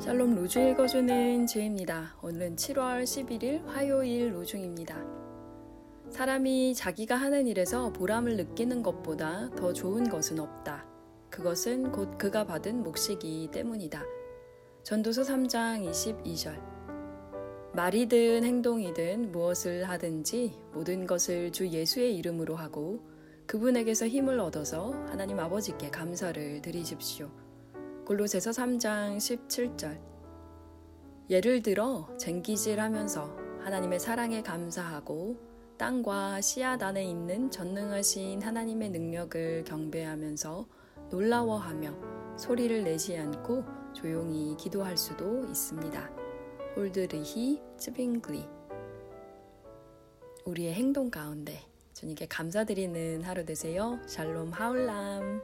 샬롬 로주 읽어주는 제입니다. 오늘은 7월 11일 화요일 로중입니다. 사람이 자기가 하는 일에서 보람을 느끼는 것보다 더 좋은 것은 없다. 그것은 곧 그가 받은 몫이기 때문이다. 전도서 3장 22절. 말이든 행동이든 무엇을 하든지 모든 것을 주 예수의 이름으로 하고 그분에게서 힘을 얻어서 하나님 아버지께 감사를 드리십시오. 골로새서 3장 17절 예를 들어 쟁기질 하면서 하나님의 사랑에 감사하고 땅과 씨앗 안에 있는 전능하신 하나님의 능력을 경배하면서 놀라워하며 소리를 내지 않고 조용히 기도할 수도 있습니다. 홀드르히 츠빙글리 우리의 행동 가운데 주님께 감사드리는 하루 되세요. 샬롬 하울람